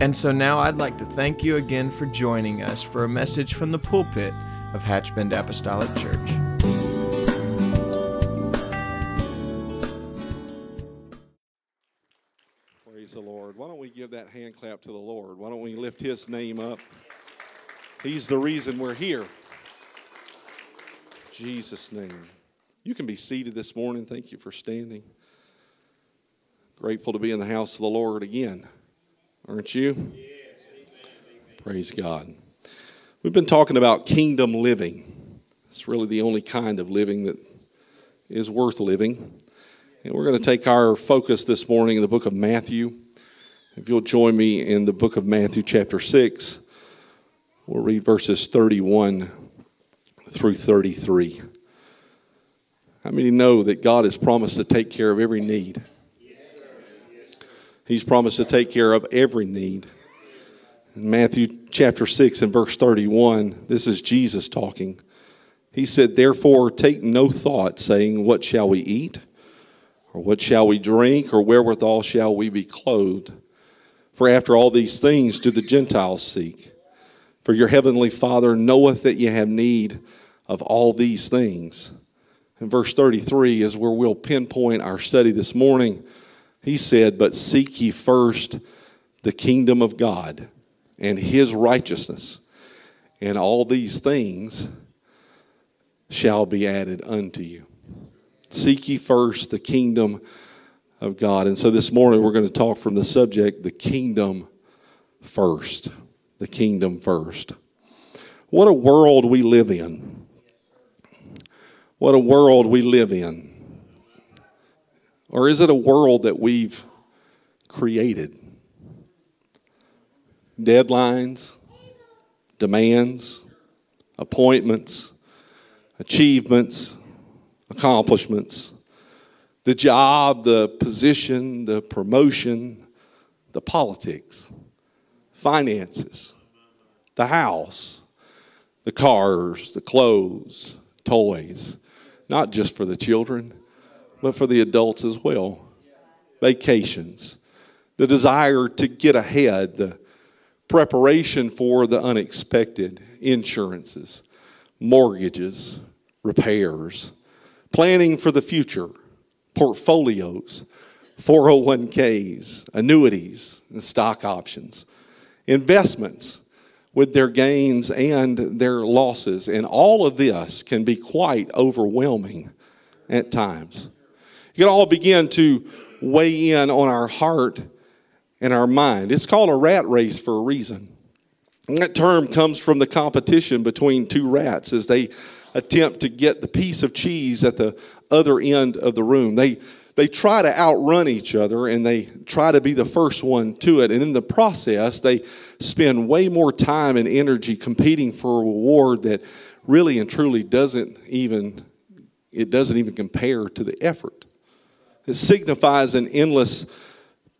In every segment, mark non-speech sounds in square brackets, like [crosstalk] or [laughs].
And so now I'd like to thank you again for joining us for a message from the pulpit of Hatchbend Apostolic Church. Praise the Lord. Why don't we give that hand clap to the Lord? Why don't we lift his name up? He's the reason we're here. Jesus' name. You can be seated this morning. Thank you for standing. Grateful to be in the house of the Lord again. Aren't you? Praise God. We've been talking about kingdom living. It's really the only kind of living that is worth living. And we're going to take our focus this morning in the book of Matthew. If you'll join me in the book of Matthew, chapter 6, we'll read verses 31 through 33. How many know that God has promised to take care of every need? He's promised to take care of every need. In Matthew chapter 6 and verse 31, this is Jesus talking. He said, Therefore, take no thought, saying, What shall we eat? Or what shall we drink? Or wherewithal shall we be clothed? For after all these things do the Gentiles seek. For your heavenly Father knoweth that ye have need of all these things. And verse 33 is where we'll pinpoint our study this morning. He said, But seek ye first the kingdom of God and his righteousness, and all these things shall be added unto you. Seek ye first the kingdom of God. And so this morning we're going to talk from the subject, the kingdom first. The kingdom first. What a world we live in. What a world we live in. Or is it a world that we've created? Deadlines, demands, appointments, achievements, accomplishments, the job, the position, the promotion, the politics, finances, the house, the cars, the clothes, toys, not just for the children but for the adults as well. Vacations, the desire to get ahead, the preparation for the unexpected, insurances, mortgages, repairs, planning for the future, portfolios, 401ks, annuities, and stock options, investments with their gains and their losses. And all of this can be quite overwhelming at times. It can all begin to weigh in on our heart and our mind. It's called a rat race for a reason. And that term comes from the competition between two rats as they attempt to get the piece of cheese at the other end of the room. They they try to outrun each other and they try to be the first one to it. And in the process, they spend way more time and energy competing for a reward that really and truly doesn't even it doesn't even compare to the effort. It signifies an endless,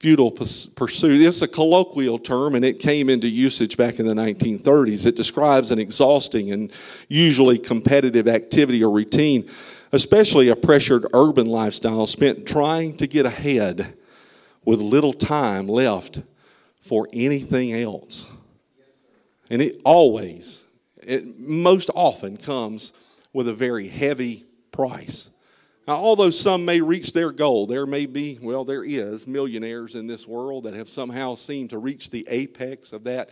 futile pursuit. It's a colloquial term and it came into usage back in the 1930s. It describes an exhausting and usually competitive activity or routine, especially a pressured urban lifestyle spent trying to get ahead with little time left for anything else. And it always, it most often comes with a very heavy price. Now, although some may reach their goal, there may be, well, there is millionaires in this world that have somehow seemed to reach the apex of that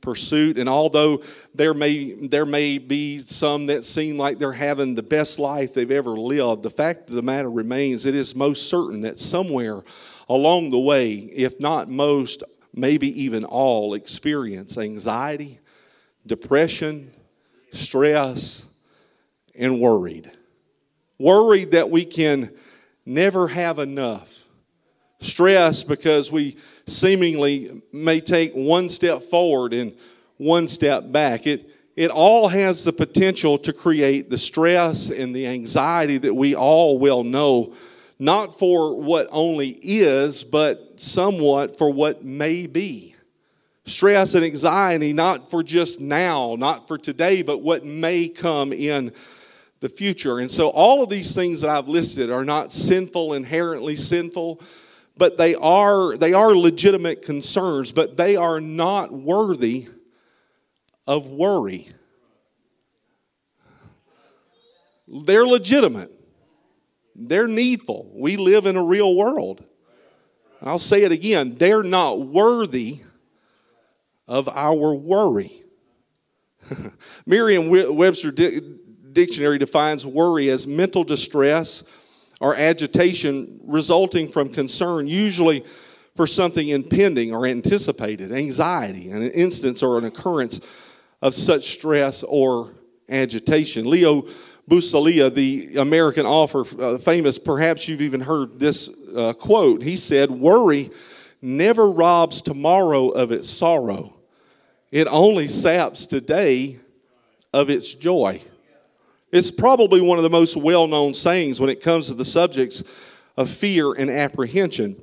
pursuit. And although there may, there may be some that seem like they're having the best life they've ever lived, the fact of the matter remains it is most certain that somewhere along the way, if not most, maybe even all, experience anxiety, depression, stress, and worried worried that we can never have enough, Stress because we seemingly may take one step forward and one step back. It, it all has the potential to create the stress and the anxiety that we all well know, not for what only is, but somewhat for what may be. Stress and anxiety, not for just now, not for today, but what may come in the future. And so, all of these things that I've listed are not sinful, inherently sinful but they are, they are legitimate concerns, but they are not worthy of worry. They're legitimate. They're needful. We live in a real world. I'll say it again. They're not worthy of our worry. [laughs] Merriam Webster Dictionary defines worry as mental distress or agitation resulting from concern, usually for something impending or anticipated, anxiety, an instance or an occurrence of such stress or agitation. Leo Buscaglia, the American author, uh, famous, perhaps you've even heard this uh, quote. He said, Worry never robs tomorrow of its sorrow, it only saps today of its joy. It's probably one of the most well known sayings when it comes to the subjects of fear and apprehension.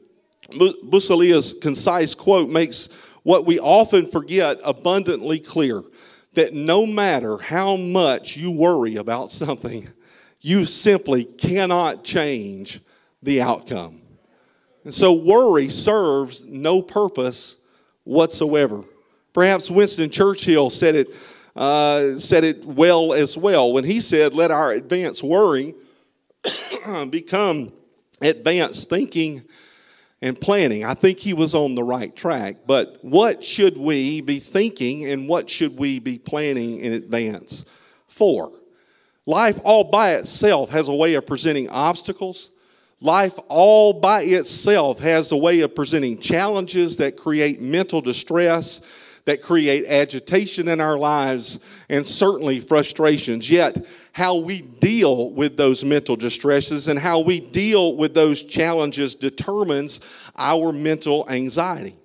Buscaglia's concise quote makes what we often forget abundantly clear that no matter how much you worry about something, you simply cannot change the outcome. And so worry serves no purpose whatsoever. Perhaps Winston Churchill said it uh, said it well as well when he said, Let our advanced worry [clears throat] become advanced thinking and planning. I think he was on the right track. But what should we be thinking and what should we be planning in advance for? Life all by itself has a way of presenting obstacles. Life all by itself has a way of presenting challenges that create mental distress that create agitation in our lives and certainly frustrations. Yet, how we deal with those mental distresses and how we deal with those challenges determines our mental anxiety.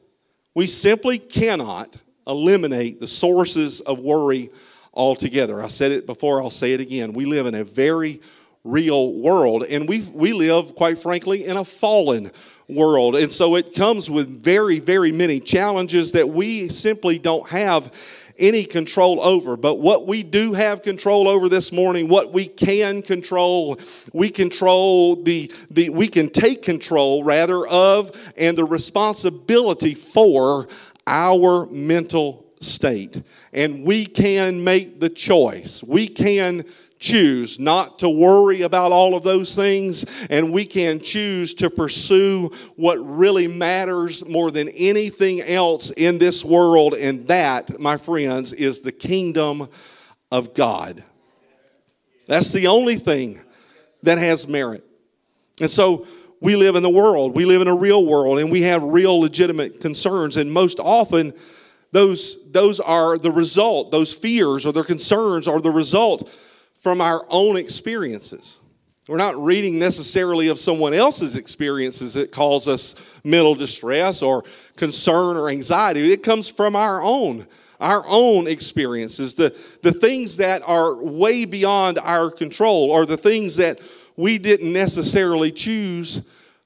We simply cannot eliminate the sources of worry altogether. I said it before, I'll say it again. We live in a very real world, and we we live, quite frankly, in a fallen world. And so it comes with very, very many challenges that we simply don't have any control over. But what we do have control over this morning, what we can control, we control the, the we can take control rather of and the responsibility for our mental state. And we can make the choice. We can choose not to worry about all of those things, and we can choose to pursue what really matters more than anything else in this world, and that, my friends, is the kingdom of God. That's the only thing that has merit. And so, we live in the world. We live in a real world and we have real legitimate concerns. And most often, those, those are the result, those fears or their concerns are the result from our own experiences. We're not reading necessarily of someone else's experiences that cause us mental distress or concern or anxiety. It comes from our own, our own experiences, the, the things that are way beyond our control or the things that we didn't necessarily choose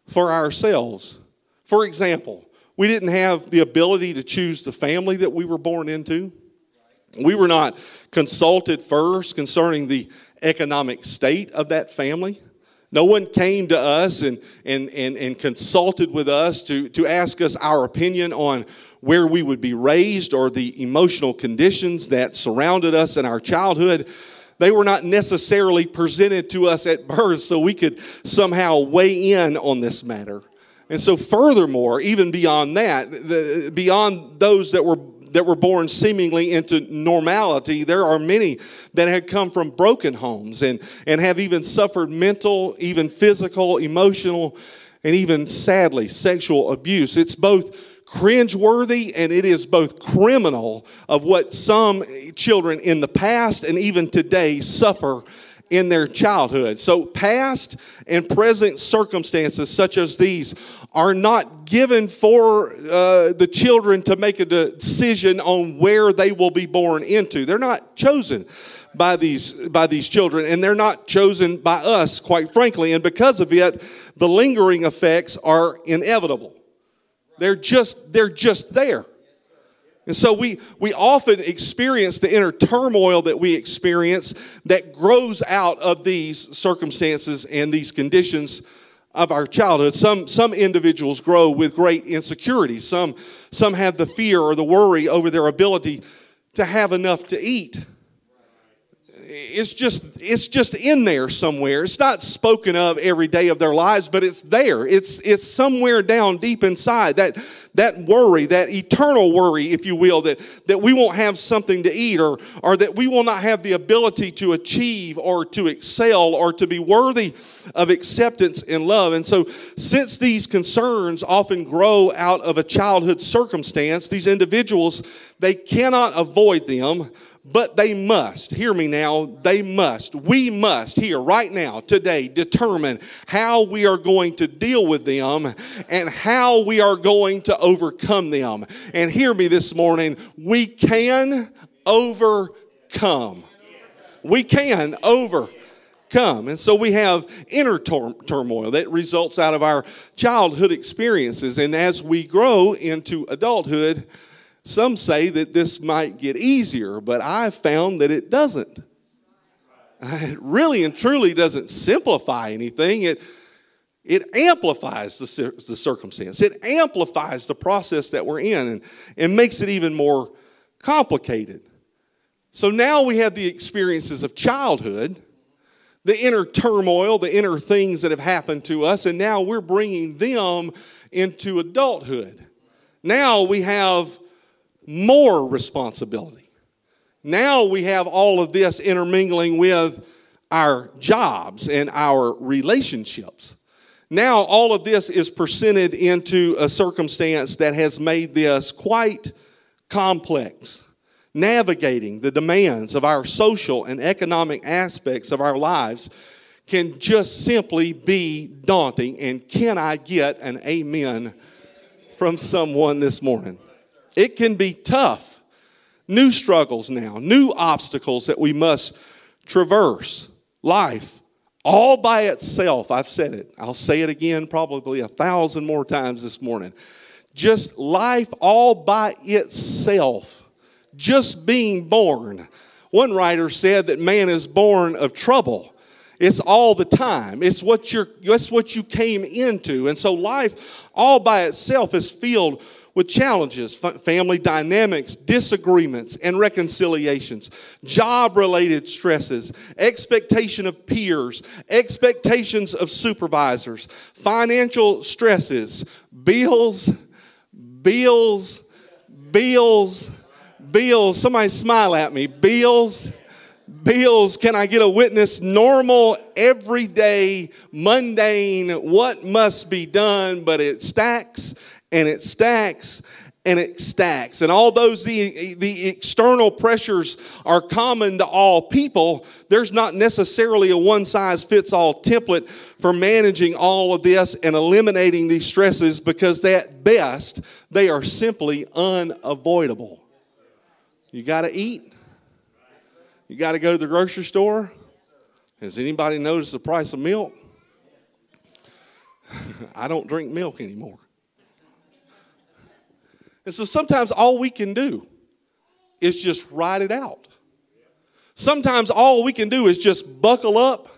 for ourselves. For example, we didn't have the ability to choose the family that we were born into. We were not consulted first concerning the economic state of that family. No one came to us and, and, and, and consulted with us to, to ask us our opinion on where we would be raised or the emotional conditions that surrounded us in our childhood. They were not necessarily presented to us at birth so we could somehow weigh in on this matter. And so, furthermore, even beyond that, the, beyond those that were that were born seemingly into normality, there are many that had come from broken homes and, and have even suffered mental, even physical, emotional, and even sadly sexual abuse. It's both cringeworthy and it is both criminal of what some children in the past and even today suffer in their childhood. So, past and present circumstances such as these are not given for uh, the children to make a decision on where they will be born into. They're not chosen by these by these children and they're not chosen by us quite frankly and because of it the lingering effects are inevitable they're just they're just there and so we, we often experience the inner turmoil that we experience that grows out of these circumstances and these conditions of our childhood. Some, some individuals grow with great insecurity. Some, some have the fear or the worry over their ability to have enough to eat it's just it's just in there somewhere it's not spoken of every day of their lives but it's there it's it's somewhere down deep inside that that worry that eternal worry if you will that that we won't have something to eat or or that we will not have the ability to achieve or to excel or to be worthy of acceptance and love. And so since these concerns often grow out of a childhood circumstance these individuals they cannot avoid them but they must, hear me now, they must, we must here, right now, today, determine how we are going to deal with them and how we are going to overcome them. And hear me this morning, we can overcome. We can overcome. And so we have inner turmoil that results out of our childhood experiences. And as we grow into adulthood, some say that this might get easier, but I've found that it doesn't. [laughs] It really and truly doesn't simplify anything. It, it amplifies the, the circumstance, it amplifies the process that we're in and, and makes it even more complicated. So now we have the experiences of childhood, the inner turmoil, the inner things that have happened to us, and now we're bringing them into adulthood. Now we have more responsibility. Now we have all of this intermingling with our jobs and our relationships. Now all of this is presented into a circumstance that has made this quite complex. Navigating the demands of our social and economic aspects of our lives can just simply be daunting. And can I get an amen from someone this morning? It can be tough. New struggles now, new obstacles that we must traverse. Life, all by itself, I've said it. I'll say it again probably a thousand more times this morning. Just life all by itself, just being born. One writer said that man is born of trouble. It's all the time. It's what you're it's what you came into. And so life all by itself is filled with challenges, family dynamics, disagreements, and reconciliations, job related stresses, expectation of peers, expectations of supervisors, financial stresses, bills, bills, bills, bills. Somebody smile at me. Bills bills can I get a witness? Normal, everyday, mundane, what must be done, but it stacks and it stacks and it stacks. And although the, the external pressures are common to all people, there's not necessarily a one size fits all template for managing all of this and eliminating these stresses because at best, they are simply unavoidable. You got to eat, you got to go to the grocery store. Has anybody noticed the price of milk? [laughs] I don't drink milk anymore. And so sometimes all we can do is just ride it out. Sometimes all we can do is just buckle up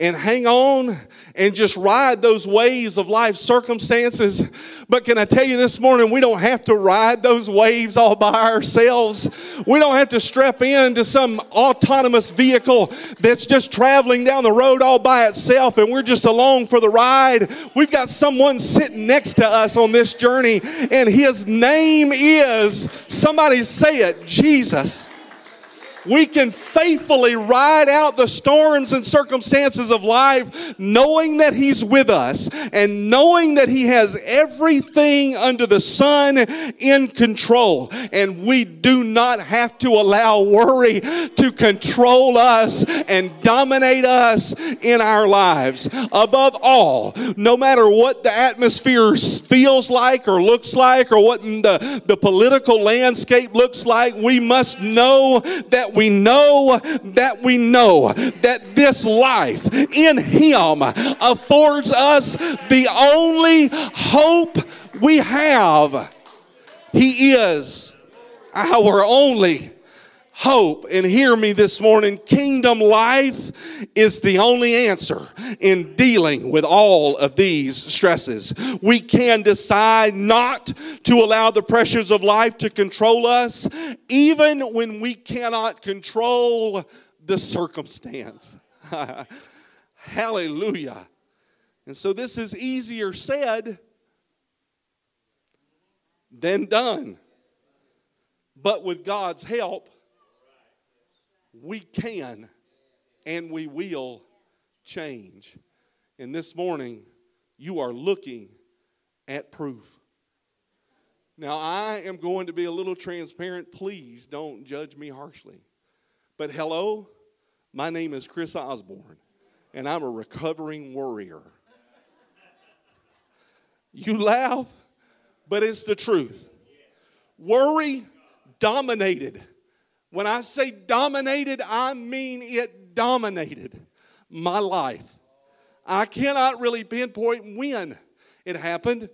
and hang on and just ride those waves of life circumstances. But can I tell you this morning, we don't have to ride those waves all by ourselves. We don't have to strap into some autonomous vehicle that's just traveling down the road all by itself and we're just along for the ride. We've got someone sitting next to us on this journey, and his name is somebody say it Jesus. We can faithfully ride out the storms and circumstances of life knowing that He's with us and knowing that He has everything under the sun in control. And we do not have to allow worry to control us and dominate us in our lives. Above all, no matter what the atmosphere feels like or looks like or what the, the political landscape looks like, we must know that we know that we know that this life in Him affords us the only hope we have. He is our only hope. And hear me this morning kingdom life is the only answer in dealing with all of these stresses. We can decide not to allow the pressures of life to control us, even when we cannot control the circumstance. [laughs] Hallelujah. And so this is easier said than done. But with God's help, we can and we will change. And this morning, you are looking at proof. Now, I am going to be a little transparent. Please don't judge me harshly. But hello, my name is Chris Osborne, and I'm a recovering worrier. You laugh, but it's the truth. Worry dominated when I say dominated, I mean it dominated my life. I cannot really pinpoint when it happened.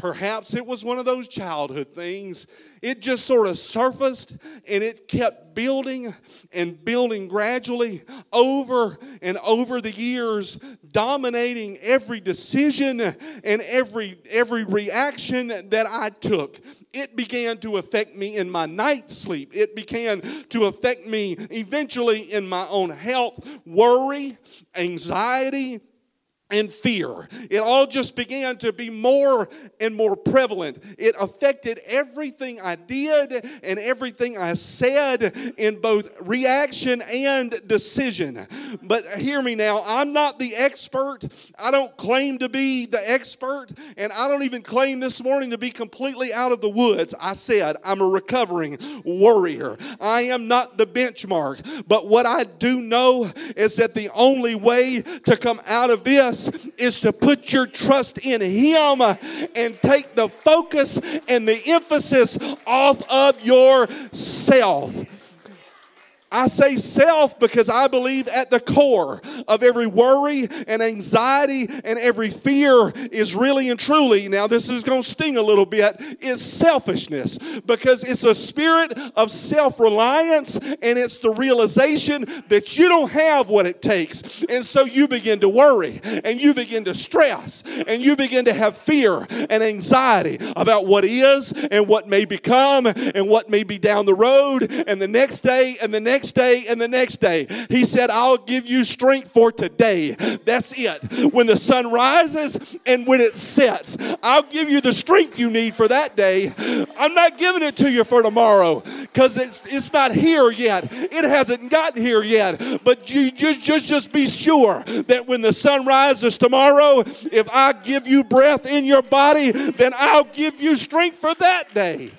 Perhaps it was one of those childhood things. It just sort of surfaced and it kept building and building gradually over and over the years, dominating every decision and every, every reaction that I took it began to affect me in my night sleep. It began to affect me eventually in my own health, worry, anxiety, and fear. It all just began to be more and more prevalent. It affected everything I did and everything I said in both reaction and decision. But hear me now, I'm not the expert. I don't claim to be the expert, and I don't even claim this morning to be completely out of the woods. I said I'm a recovering warrior. I am not the benchmark, but what I do know is that the only way to come out of this is to put your trust in Him and take the focus and the emphasis off of yourself. I say self because I believe at the core of every worry and anxiety and every fear is really and truly, now this is going to sting a little bit, is selfishness because it's a spirit of self reliance and it's the realization that you don't have what it takes. And so you begin to worry and you begin to stress and you begin to have fear and anxiety about what is and what may become and what may be down the road and the next day and the next next day and the next day. He said, I'll give you strength for today. That's it. When the sun rises and when it sets, I'll give you the strength you need for that day. I'm not giving it to you for tomorrow because it's, it's not here yet. It hasn't gotten here yet. But you just, just, just be sure that when the sun rises tomorrow, if I give you breath in your body, then I'll give you strength for that day.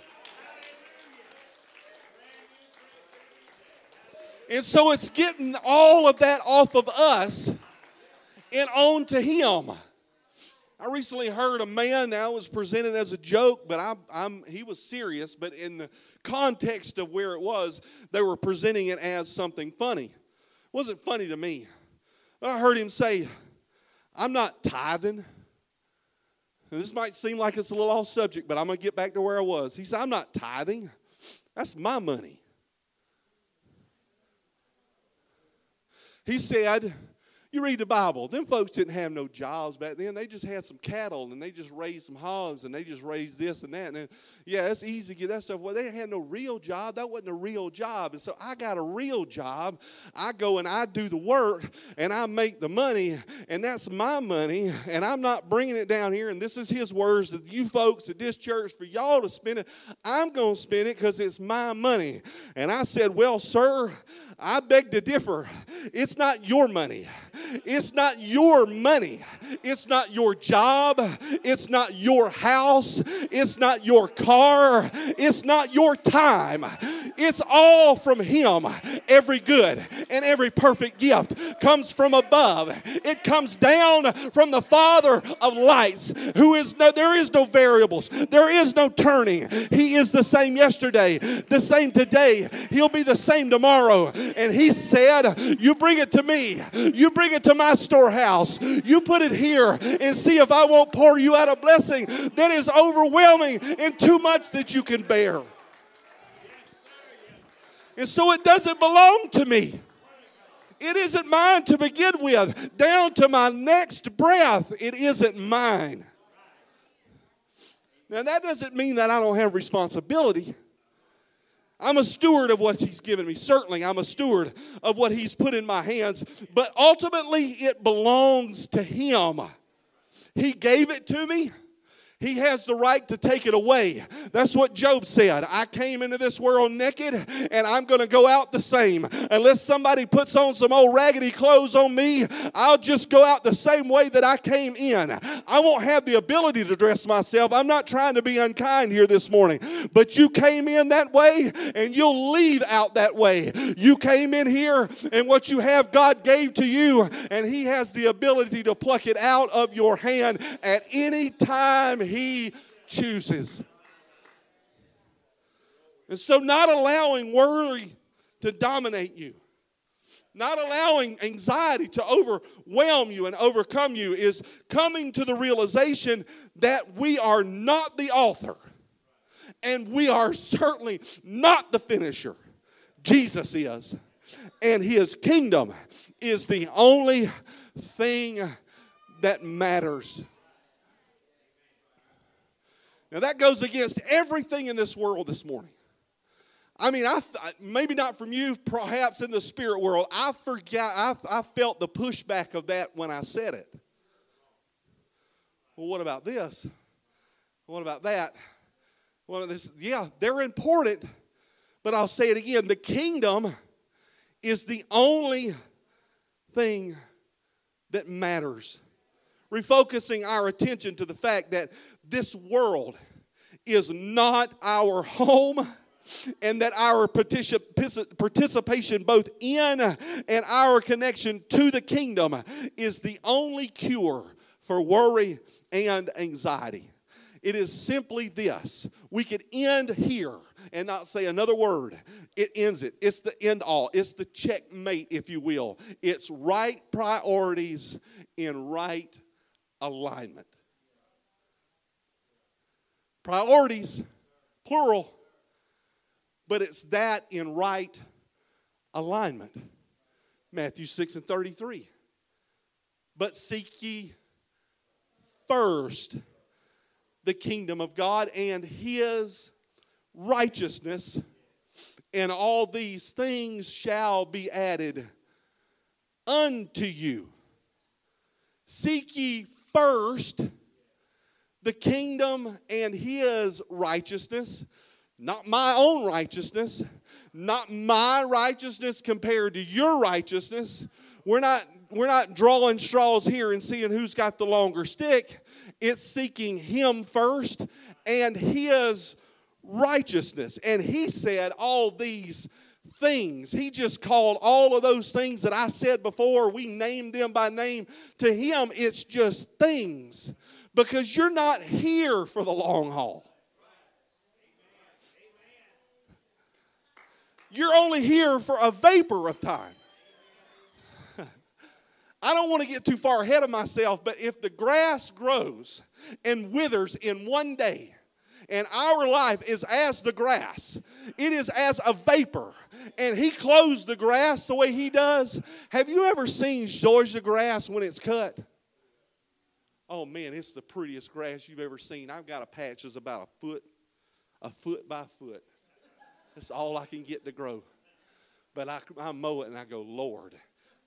And so it's getting all of that off of us and on to Him. I recently heard a man now was presented as a joke, but I, I'm, he was serious. But in the context of where it was, they were presenting it as something funny. It wasn't funny to me. But I heard him say, I'm not tithing. this might seem like it's a little off subject, but I'm going to get back to where I was. He said, I'm not tithing. That's my money. He said, You read the Bible. Them folks didn't have no jobs back then. They just had some cattle and they just raised some hogs and they just raised this and that. And then, yeah, it's easy to get that stuff. Well, they had no real job. That wasn't a real job. And so I got a real job. I go and I do the work and I make the money and that's my money. And I'm not bringing it down here. And this is his words to you folks at this church for y'all to spend it. I'm going to spend it because it's my money. And I said, Well, sir, I beg to differ. It's not your money. It's not your money. It's not your job. It's not your house. It's not your car. It's not your time. It's all from Him. Every good and every perfect gift comes from above. It comes down from the Father of lights, who is no, there is no variables, there is no turning. He is the same yesterday, the same today. He'll be the same tomorrow. And he said, You bring it to me. You bring it to my storehouse. You put it here and see if I won't pour you out a blessing that is overwhelming and too much that you can bear. And so it doesn't belong to me. It isn't mine to begin with. Down to my next breath, it isn't mine. Now, that doesn't mean that I don't have responsibility. I'm a steward of what He's given me. Certainly, I'm a steward of what He's put in my hands, but ultimately, it belongs to Him. He gave it to me. He has the right to take it away. That's what Job said. I came into this world naked and I'm going to go out the same. Unless somebody puts on some old raggedy clothes on me, I'll just go out the same way that I came in. I won't have the ability to dress myself. I'm not trying to be unkind here this morning, but you came in that way and you'll leave out that way. You came in here and what you have, God gave to you, and He has the ability to pluck it out of your hand at any time he chooses. And so, not allowing worry to dominate you, not allowing anxiety to overwhelm you and overcome you, is coming to the realization that we are not the author and we are certainly not the finisher. Jesus is. And his kingdom is the only thing that matters. Now, that goes against everything in this world this morning. I mean, I maybe not from you, perhaps in the spirit world. I forgot. I, I felt the pushback of that when I said it. Well, what about this? What about that? Well, this, yeah, they're important, but I'll say it again. The kingdom is the only thing that matters refocusing our attention to the fact that this world is not our home and that our participation both in and our connection to the kingdom is the only cure for worry and anxiety. It is simply this. We could end here and not say another word. It ends it. It's the end all. It's the checkmate, if you will. It's right priorities in right alignment. Priorities, plural, but it's that in right alignment. Matthew 6 and 33. But seek ye first the kingdom of God and his righteousness, and all these things shall be added unto you. Seek ye first the kingdom and his righteousness, not my own righteousness, not my righteousness compared to your righteousness. We're not we're not drawing straws here and seeing who's got the longer stick. It's seeking him first and his righteousness. And he said all these things. He just called all of those things that I said before, we named them by name. To him, it's just things because you're not here for the long haul. You're only here for a vapor of time. [laughs] I don't want to get too far ahead of myself, but if the grass grows and withers in one day, And our life is as the grass, it is as a vapor. And He clothes the grass the way He does. Have you ever seen Georgia grass when it's cut? Oh man, it's the prettiest grass you've ever seen. I've got a patch that's about a foot, a foot by foot. That's all I can get to grow. But I, I mow it and I go, Lord,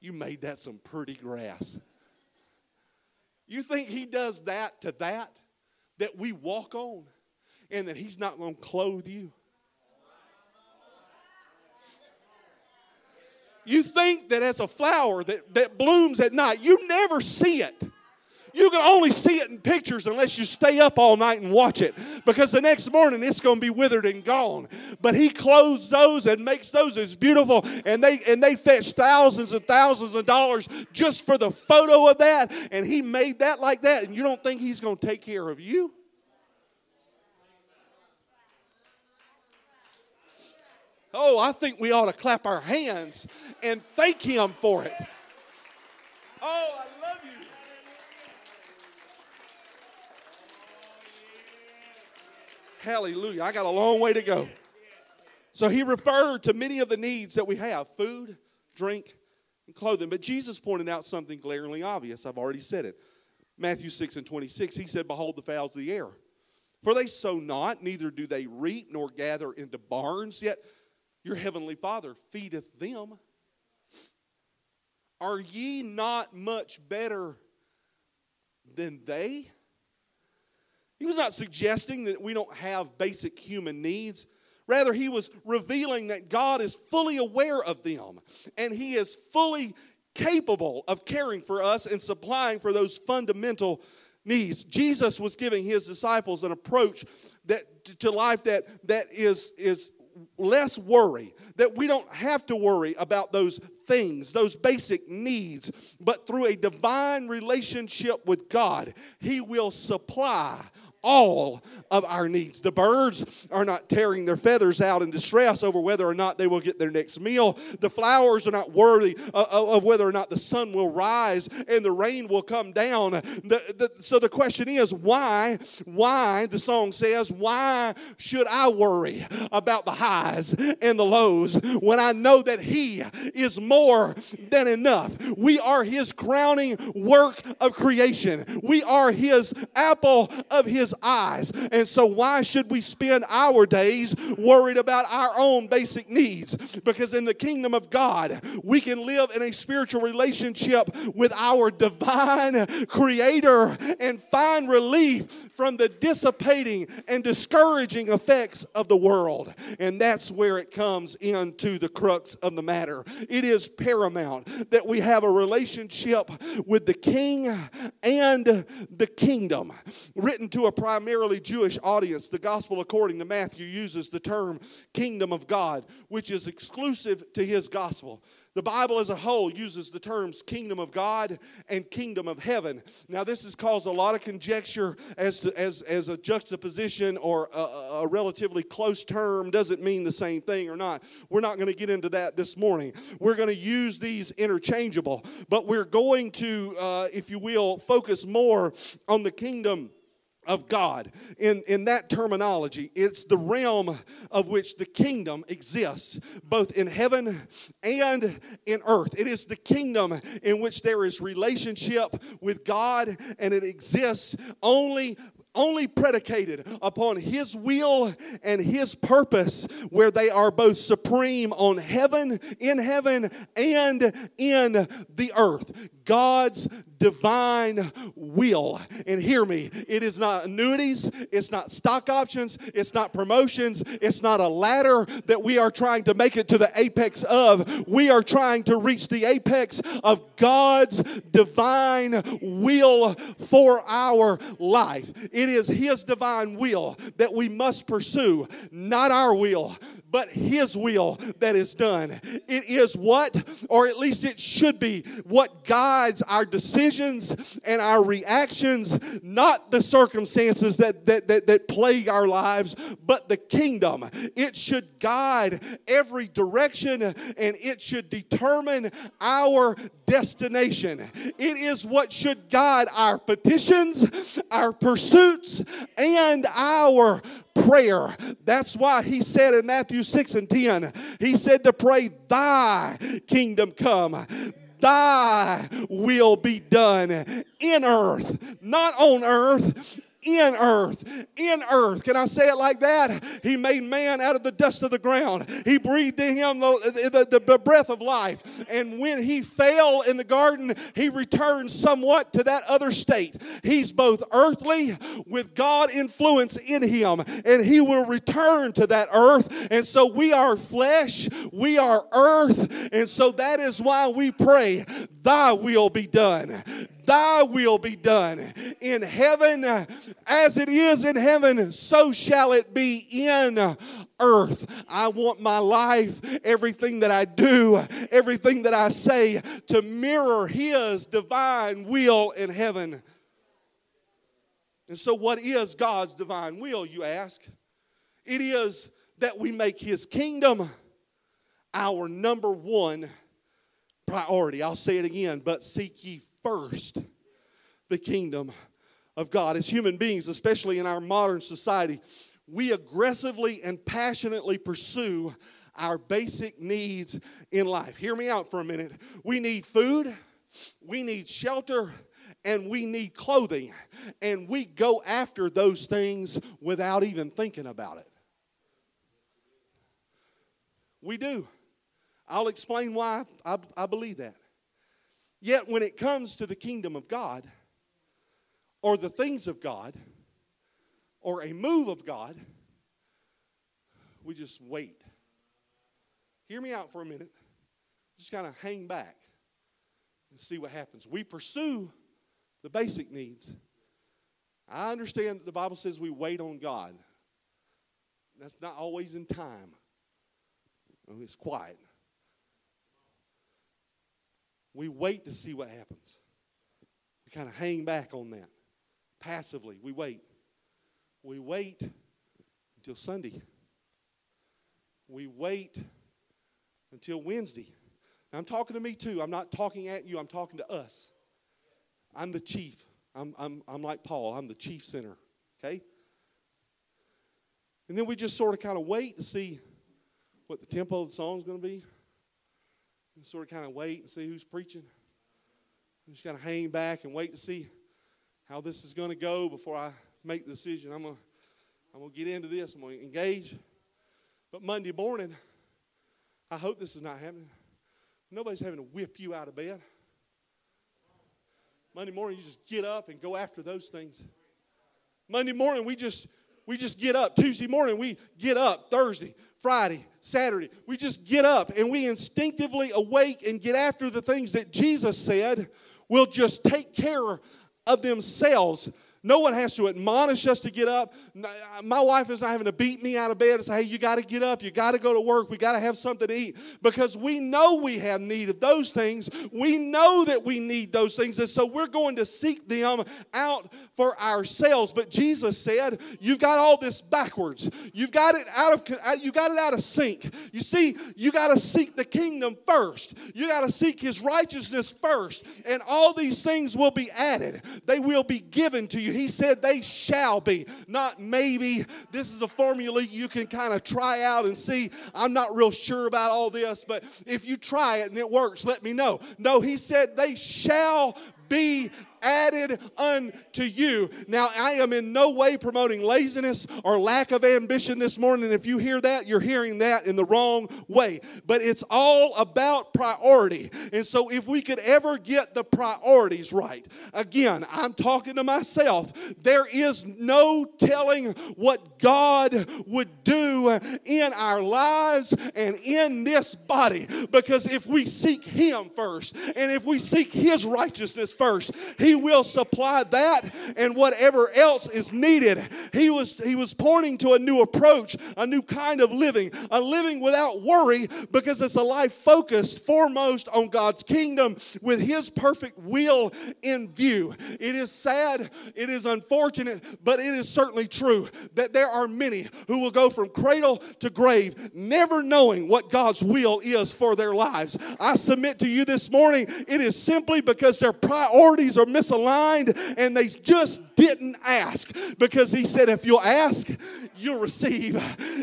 you made that some pretty grass. You think he does that to that, that we walk on, and that he's not going to clothe you? You think that as a flower that, that blooms at night, you never see it. You can only see it in pictures unless you stay up all night and watch it because the next morning it's going to be withered and gone. But he clothes those and makes those as beautiful and they and they fetch thousands and thousands of dollars just for the photo of that and he made that like that and you don't think he's going to take care of you? Oh, I think we ought to clap our hands and thank him for it. Oh, I love you. Hallelujah. I got a long way to go. So he referred to many of the needs that we have food, drink, and clothing. But Jesus pointed out something glaringly obvious. I've already said it. Matthew 6 and 26, he said, Behold the fowls of the air. For they sow not, neither do they reap, nor gather into barns, yet your heavenly Father feedeth them. Are ye not much better than they? He was not suggesting that we don't have basic human needs. Rather, he was revealing that God is fully aware of them and he is fully capable of caring for us and supplying for those fundamental needs. Jesus was giving his disciples an approach that to life that that is is less worry, that we don't have to worry about those things, those basic needs, but through a divine relationship with God, He will supply all of our needs. The birds are not tearing their feathers out in distress over whether or not they will get their next meal. The flowers are not worthy uh, uh, of whether or not the sun will rise and the rain will come down. The, the, so the question is, why? Why, the song says, why should I worry about the highs and the lows when I know that He is more than enough? We are His crowning work of creation, we are His apple of His eyes. And so, why should we spend our days worried about our own basic needs? Because in the kingdom of God, we can live in a spiritual relationship with our divine creator and find relief from the dissipating and discouraging effects of the world. And that's where it comes into the crux of the matter. It is paramount that we have a relationship with the king and the kingdom. Written to a primarily Jewish audience, the gospel according to Matthew uses the term kingdom of God, which is exclusive to his gospel. The Bible as a whole uses the terms kingdom of God and kingdom of heaven. Now, this has caused a lot of conjecture as, to, as, as a juxtaposition or a, a relatively close term doesn't mean the same thing or not. We're not going to get into that this morning. We're going to use these interchangeable, but we're going to, uh, if you will, focus more on the kingdom of God. In, in that terminology, it's the realm of which the kingdom exists, both in heaven and in earth. It is the kingdom in which there is relationship with God and it exists only only predicated upon His will and His purpose, where they are both supreme on heaven, in heaven, and in the earth. God's divine will. And hear me, it is not annuities, it's not stock options, it's not promotions, it's not a ladder that we are trying to make it to the apex of. We are trying to reach the apex of God's divine will for our life. It is His divine will that we must pursue, not our will, but His will that is done. It is what, or at least it should be, what guides our decisions and our reactions, not the circumstances that, that, that, that plague our lives, but the kingdom. It should guide every direction and it should determine our destination. It is what should guide our petitions, our pursuits, and our prayer. That's why he said in Matthew 6 and 10, he said to pray, Thy kingdom come thy will be done in earth, not on earth, in earth. In earth. Can I say it like that? He made man out of the dust of the ground. He breathed in him the, the, the, breath of life. And when he fell in the garden, he returned somewhat to that other state. He's both earthly with God influence in him, and he will return to that earth. And so we are flesh, we are earth, and so that is why we pray, Thy will be done thy will be done in heaven as it is in heaven, so shall it be in earth. I want my life, everything that I do, everything that I say, to mirror his divine will in heaven. And so, what is God's divine will, you ask? It is that we make his kingdom our number one priority. I'll say it again, but seek ye first the kingdom of God. As human beings, especially in our modern society, we aggressively and passionately pursue our basic needs in life. Hear me out for a minute. We need food, we need shelter, and we need clothing. And we go after those things without even thinking about it. We do. I'll explain why I, I believe that. Yet, when it comes to the kingdom of God, or the things of God, or a move of God, we just wait. Hear me out for a minute. Just kind of hang back and see what happens. We pursue the basic needs. I understand that the Bible says we wait on God. That's not always in time. It's quiet. We wait to see what happens. We kind of hang back on that. Passively, we wait. We wait until Sunday. We wait until Wednesday. Now, I'm talking to me too. I'm not talking at you, I'm talking to us. I'm the chief. I'm, I'm, I'm like Paul, I'm the chief sinner. Okay? And then we just sort of kind of wait to see what the tempo of the song is going to be and sort of kind of wait and see who's preaching. I'm just kind of hang back and wait to see how this is going to go before I make the decision. I'm going to I'm going to get into this. I'm going to engage. But Monday morning, I hope this is not happening. Nobody's having to whip you out of bed. Monday morning, you just get up and go after those things. Monday morning, we just we just get up. Tuesday morning, we get up. Thursday, Friday, Saturday, we just get up and we instinctively awake and get after the things that Jesus said will just take care of themselves no one has to admonish us to get up. My wife is not having to beat me out of bed and say, hey, you got to get up. You got to go to work. We got to have something to eat because we know we have need of those things. We know that we need those things. And so we're going to seek them out for ourselves. But Jesus said, you've got all this backwards. You've got it out of, uh, you got it out of sync. You see, you got to seek the kingdom first. You got to seek his righteousness first. And all these things will be added. They will be given to you. He said they shall be, not maybe. This is a formula you can kind of try out and see. I'm not real sure about all this, but if you try it and it works, let me know. No, he said they shall be added unto you. Now, I am in no way promoting laziness or lack of ambition this morning. If you hear that, you're hearing that in the wrong way. But it's all about priority. And so, if we could ever get the priorities right, again, I'm talking to myself, there is no telling what God would do in our lives and in this body. Because if we seek Him first and if we seek His righteousness first, He will supply that and whatever else is needed. He was, he was pointing to a new approach, a new kind of living, a living without worry because it's a life focused foremost on God's kingdom with His perfect will in view. It is sad, it is unfortunate, but it is certainly true that there are many who will go from cradle to grave never knowing what God's will is for their lives. I submit to you this morning, it is simply because their priorities are misaligned and they just didn't ask because he said, if you'll ask, you'll receive.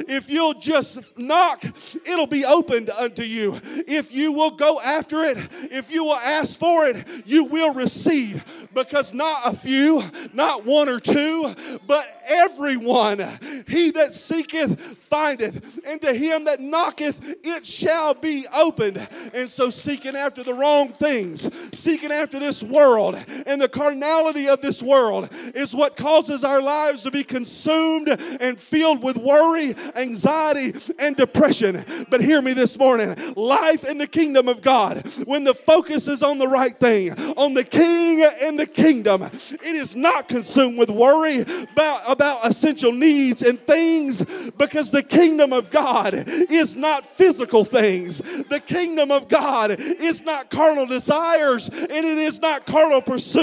If you'll just knock, it'll be opened unto you. If you will go after it, if you will ask for it, you will receive. Because not a few, not one or two, but everyone, he that seeketh findeth, and to him that knocketh it shall be opened. And so, seeking after the wrong things, seeking after this world and the carnality of this world is what causes our lives to be consumed and filled with worry, anxiety, and depression. But hear me this morning life in the kingdom of God, when the focus is on the right thing, on the king and the kingdom, it is not consumed with worry about, about essential needs and things because the kingdom of God is not physical things. The kingdom of God is not carnal desires and it is not carnal pursuits.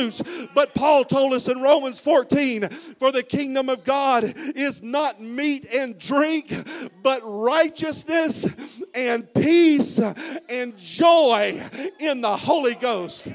But Paul told us in Romans 14 for the kingdom of God is not meat and drink, but righteousness and peace and joy in the Holy Ghost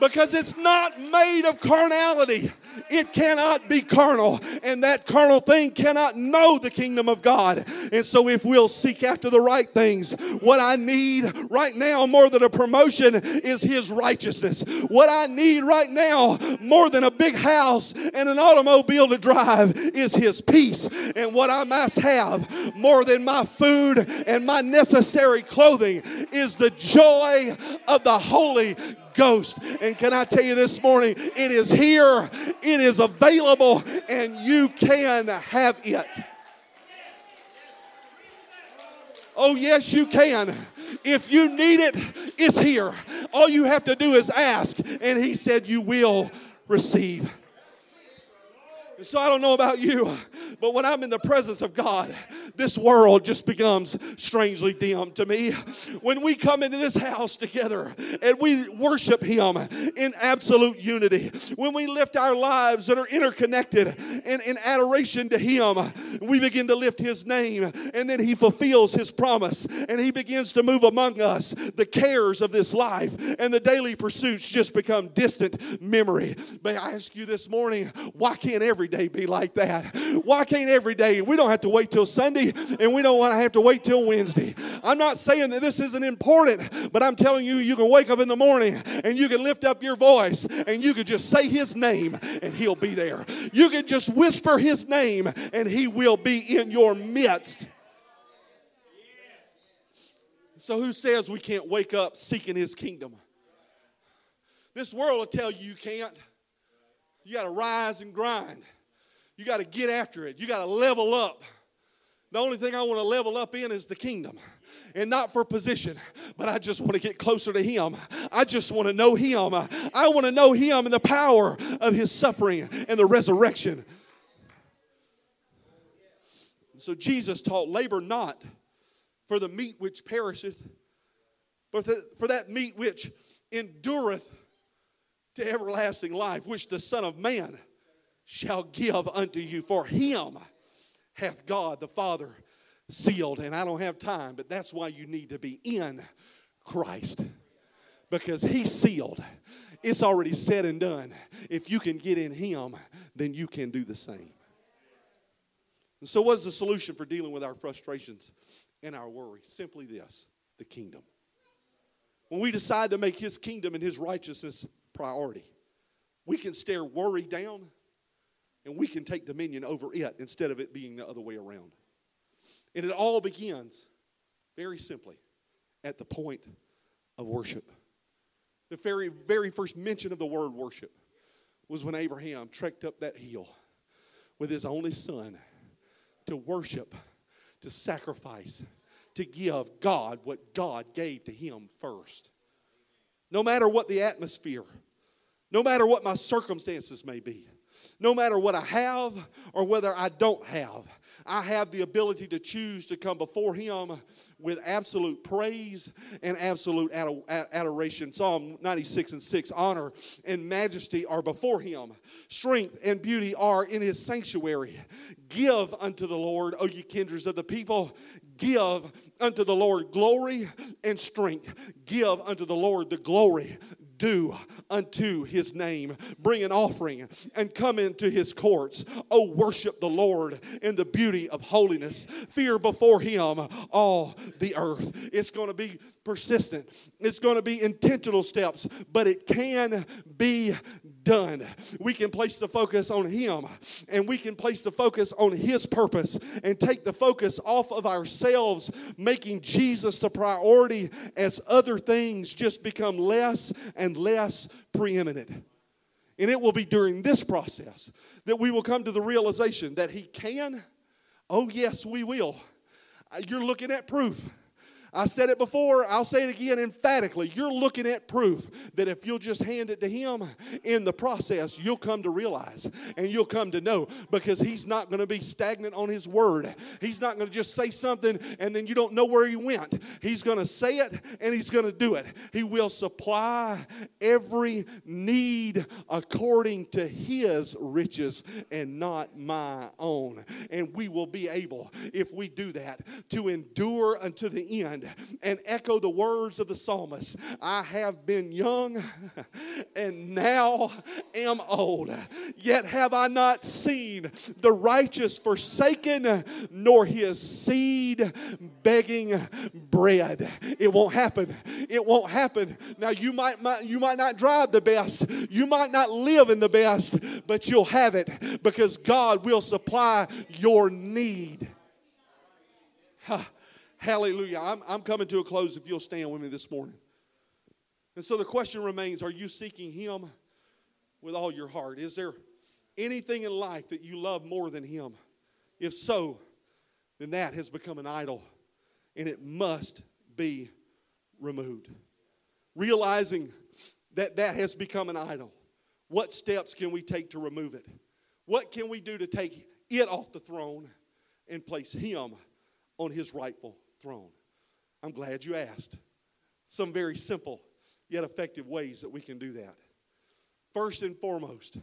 because it's not made of carnality. It cannot be carnal, and that carnal thing cannot know the kingdom of God. And so, if we'll seek after the right things, what I need right now more than a promotion is His righteousness. What I need right now more than a big house and an automobile to drive is His peace. And what I must have more than my food and my necessary clothing is the joy of the Holy Ghost. And can I tell you this morning, it is here, it is available, and you can have it. Oh, yes, you can. If you need it, it's here. All you have to do is ask, and He said, You will receive. So I don't know about you, but when I'm in the presence of God, this world just becomes strangely dim to me. When we come into this house together and we worship Him in absolute unity, when we lift our lives that are interconnected in, in adoration to Him, we begin to lift His name and then He fulfills His promise and He begins to move among us. The cares of this life and the daily pursuits just become distant memory. May I ask you this morning, why can't every day be like that? Why can't every day? We don't have to wait till Sunday and we don't want to have to wait till Wednesday. I'm not saying that this isn't important, but I'm telling you, you can wake up in the morning and you can lift up your voice and you can just say his name and he'll be there. You can just whisper his name and he will be in your midst. So, who says we can't wake up seeking his kingdom? This world will tell you you can't. You got to rise and grind. You got to get after it. You got to level up. The only thing I want to level up in is the kingdom. And not for position, but I just want to get closer to Him. I just want to know Him. I want to know Him and the power of His suffering and the resurrection. So Jesus taught, labor not for the meat which perisheth, but for that meat which endureth to everlasting life, which the Son of Man shall give unto you. For him hath God the Father sealed. And I don't have time, but that's why you need to be in Christ. Because he's sealed. It's already said and done. If you can get in him, then you can do the same. And so, what's the solution for dealing with our frustrations and our worry? Simply this the kingdom. When we decide to make his kingdom and his righteousness priority, we can stare worry down and we can take dominion over it instead of it being the other way around. And it all begins very simply at the point of worship. The very, very first mention of the word worship was when Abraham trekked up that hill with his only son to worship, to sacrifice, to give God what God gave to him first. No matter what the atmosphere, no matter what my circumstances may be, no matter what I have or whether I don't have. I have the ability to choose to come before Him with absolute praise and absolute adoration. Psalm 96 and 6 Honor and majesty are before Him, strength and beauty are in His sanctuary. Give unto the Lord, O ye kindreds of the people, give unto the Lord glory and strength. Give unto the Lord the glory due unto his name. Bring an offering and come into his courts. Oh, worship the Lord in the beauty of holiness. Fear before him all the earth. It's going to be persistent, it's going to be intentional steps, but it can be done. We can place the focus on Him and we can place the focus on His purpose and take the focus off of ourselves, making Jesus the priority as other things just become less and less preeminent. And it will be during this process that we will come to the realization that He can. Oh, yes, we will. You're looking at proof. I said it before, I'll say it again emphatically. You're looking at proof that if you'll just hand it to Him in the process, you'll come to realize and you'll come to know because He's not going to be stagnant on His word. He's not going to just say something and then you don't know where He went. He's going to say it and He's going to do it. He will supply every need according to His riches and not my own. And we will be able, if we do that, to endure unto the end and echo the words of the psalmist I have been young and now am old, yet have I not seen the righteous forsaken, nor his seed begging bread. It won't happen. It won't happen. Now you might, might you might not drive the best, you might not live in the best, but you'll have it because God will supply your need. Huh. Hallelujah. I'm, I'm coming to a close if you'll stand with me this morning. And so the question remains are you seeking Him with all your heart? Is there anything in life that you love more than Him? If so, then that has become an idol and it must be removed. Realizing that that has become an idol, what steps can we take to remove it? What can we do to take it off the throne and place Him on His rightful throne? I'm glad you asked. Some very simple yet effective ways that we can do that. First and foremost,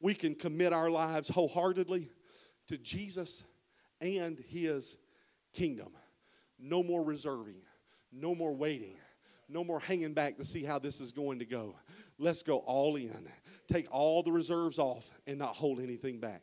we can commit our lives wholeheartedly to Jesus and His kingdom. No more reserving, no more waiting, no more hanging back to see how this is going to go. Let's go all in. Take all the reserves off and not hold anything back.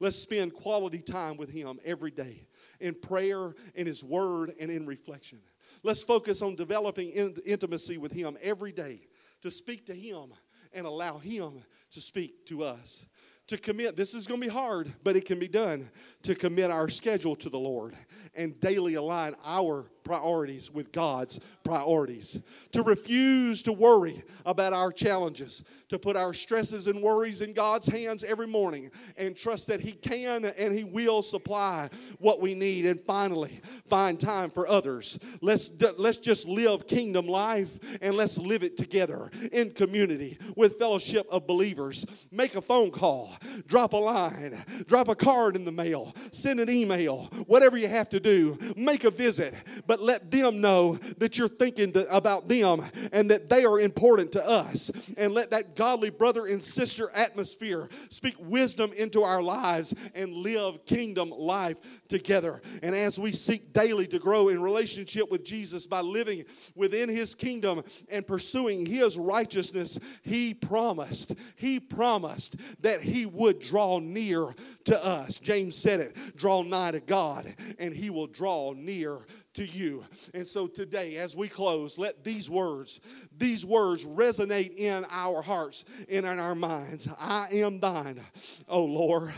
Let's spend quality time with Him every day in prayer, in His Word, and in reflection. Let's focus on developing intimacy with Him every day to speak to Him and allow Him to speak to us. To commit, this is going to be hard, but it can be done. To commit our schedule to the Lord and daily align our priorities with God's priorities. To refuse to worry about our challenges. To put our stresses and worries in God's hands every morning and trust that He can and He will supply what we need. And finally, find time for others. Let's, let's just live kingdom life and let's live it together in community with fellowship of believers. Make a phone call, drop a line, drop a card in the mail, send an email, whatever you have to do. Make a visit, but let them know that you're thinking about them and that they are important to us. And let that godly brother and sister atmosphere speak wisdom into our lives and live kingdom life together. And as we seek daily to grow in relationship with Jesus by living within his kingdom and pursuing his righteousness, he promised, he promised that he would draw near to us. James said it draw nigh to God, and he will draw near to you. And so today, as we close, let these words, these words resonate in our hearts and in our minds. I am thine, O Lord.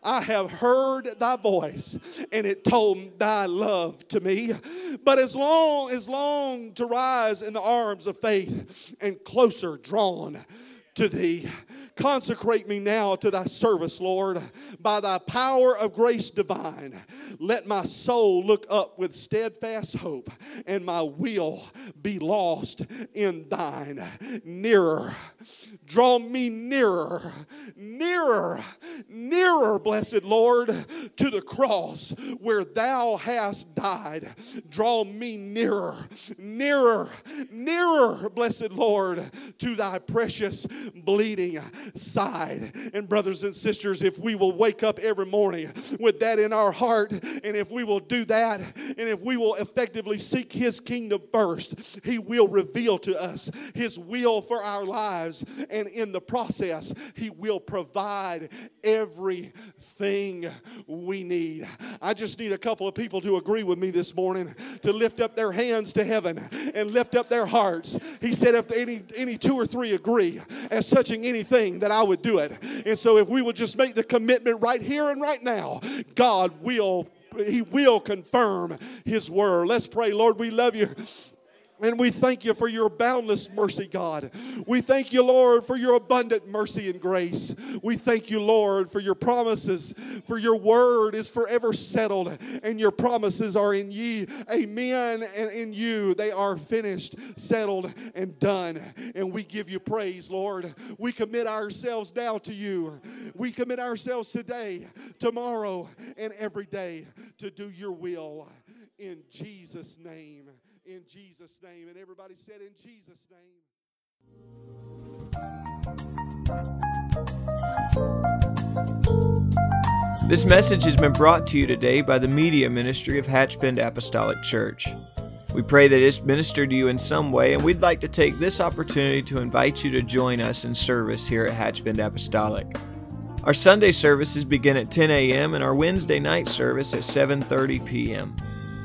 I have heard thy voice, and it told thy love to me. But as long as long to rise in the arms of faith and closer drawn to thee. Consecrate me now to thy service, Lord, by thy power of grace divine. Let my soul look up with steadfast hope, and my will be lost in thine. Nearer, draw me nearer, nearer, nearer, blessed Lord, to the cross where thou hast died. Draw me nearer, nearer, nearer, blessed Lord, to thy precious bleeding side. And, brothers and sisters, if we will wake up every morning with that in our heart, and if we will do that, and if we will effectively seek his kingdom first, he will reveal to us his will for our lives. And in the process, he will provide everything we need. I just need a couple of people to agree with me this morning to lift up their hands to heaven and lift up their hearts. He said, if any, any two or three agree as touching anything, that I would do it. And so if we would just make the commitment right here and right now, God will he will confirm his word. Let's pray. Lord, we love you. And we thank you for your boundless mercy, God. We thank you, Lord, for your abundant mercy and grace. We thank you, Lord, for your promises, for your word is forever settled, and your promises are in ye. Amen. And in you, they are finished, settled, and done. And we give you praise, Lord. We commit ourselves now to you. We commit ourselves today, tomorrow, and every day to do your will. In Jesus' name in Jesus' name. And everybody said, In Jesus' name. This message has been brought to you today by the Media Ministry of Hatchbend Apostolic Church. We pray that it's ministered to you in some way, and we'd like to take this opportunity to invite you to join us in service here at Hatchbend Apostolic. Our Sunday services begin at 10 a.m. and our Wednesday night service at 7:30 p.m.